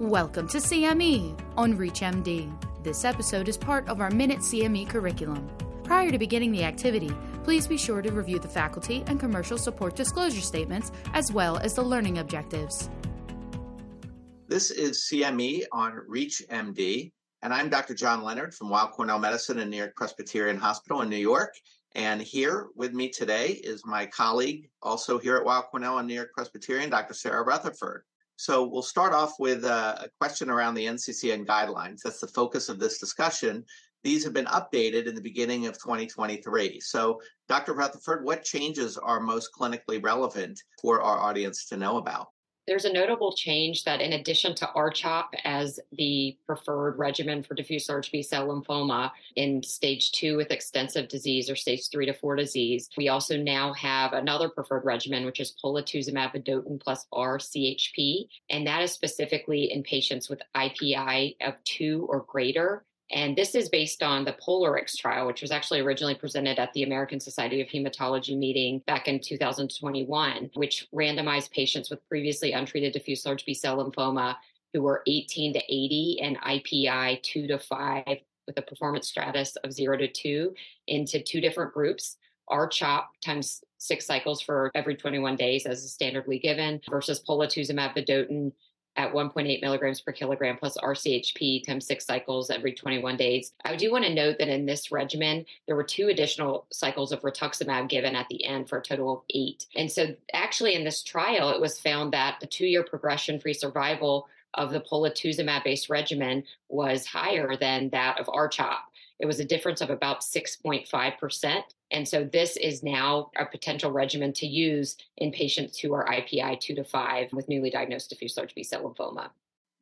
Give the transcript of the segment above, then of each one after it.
Welcome to CME on ReachMD. This episode is part of our Minute CME curriculum. Prior to beginning the activity, please be sure to review the faculty and commercial support disclosure statements as well as the learning objectives. This is CME on ReachMD, and I'm Dr. John Leonard from Weill Cornell Medicine and New York Presbyterian Hospital in New York. And here with me today is my colleague, also here at Weill Cornell and New York Presbyterian, Dr. Sarah Rutherford. So we'll start off with a, question around the NCCN guidelines. That's the focus of this discussion. These have been updated in the beginning of 2023. So, Dr. Rutherford, what changes are most clinically relevant for our audience to know about? There's a notable change that, in addition to RCHOP as the preferred regimen for diffuse large B cell lymphoma in stage two with extensive disease or stage three to four disease, we also now have another preferred regimen, which is polatuzumab vedotin plus R-CHP, and that is specifically in patients with IPI of two or greater and this is based on the POLARIX trial, which was actually originally presented at the American Society of Hematology meeting back in 2021, which randomized patients with previously untreated diffuse large B cell lymphoma who were 18 to 80 and IPI 2 to 5 with a performance status of 0 to 2 into two different groups. R-CHOP times six cycles for every 21 days as is standardly given versus polatuzumab vedotin at 1.8 milligrams per kilogram plus RCHP times six cycles every 21 days. I do want to note that in this regimen, there were two additional cycles of rituximab given at the end for a total of eight. And so, actually, in this trial, it was found that the two year progression free survival of the polatuzumab based regimen was higher than that of RCHOP. It was a difference of about 6.5%. And so this is now a potential regimen to use in patients who are IPI 2 to 5 with newly diagnosed diffuse large B cell lymphoma.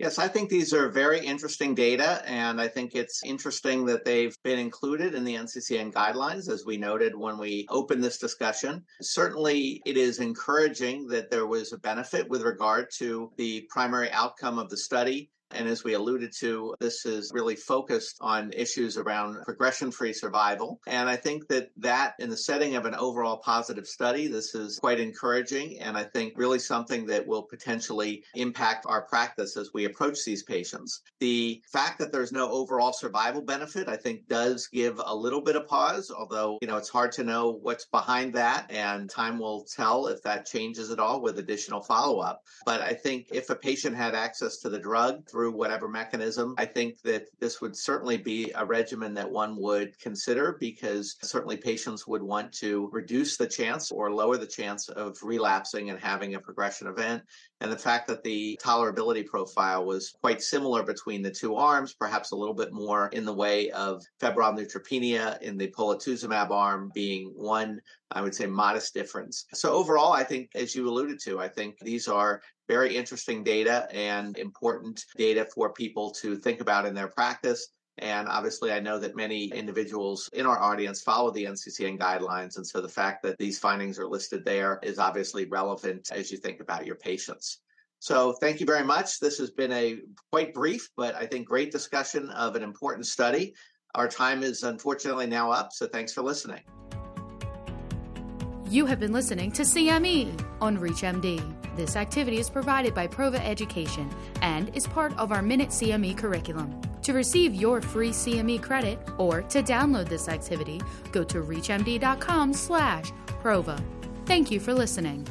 Yes, I think these are very interesting data, and I think it's interesting that they've been included in the NCCN guidelines, as we noted when we opened this discussion. Certainly, it is encouraging that there was a benefit with regard to the primary outcome of the study and as we alluded to, this is really focused on issues around progression free survival. And I think that that in the setting of an overall positive study, this is quite encouraging. And I think really something that will potentially impact our practice as we approach these patients. The fact that there's no overall survival benefit, I think does give a little bit of pause, although, you know, it's hard to know what's behind that. And time will tell if that changes at all with additional follow up. But I think if a patient had access to the drug through whatever mechanism. I think that this would certainly be a regimen that one would consider because certainly patients would want to reduce the chance or lower the chance of relapsing and having a progression event. And the fact that the tolerability profile was quite similar between the two arms, perhaps a little bit more in the way of febrile neutropenia in the polatuzumab arm being one I would say modest difference. So overall, I think, as you alluded to, I think these are very interesting data and important data for people to think about in their practice. And obviously, I know that many individuals in our audience follow the NCCN guidelines. And so the fact that these findings are listed there is obviously relevant as you think about your patients. So thank you very much. This has been a quite brief, but I think great discussion of an important study. Our time is unfortunately now up. So thanks for listening. You have been listening to CME on ReachMD. This activity is provided by Prova Education and is part of our Minute CME curriculum. To receive your free CME credit or to download this activity, go to reachmd.com/prova. Thank you for listening.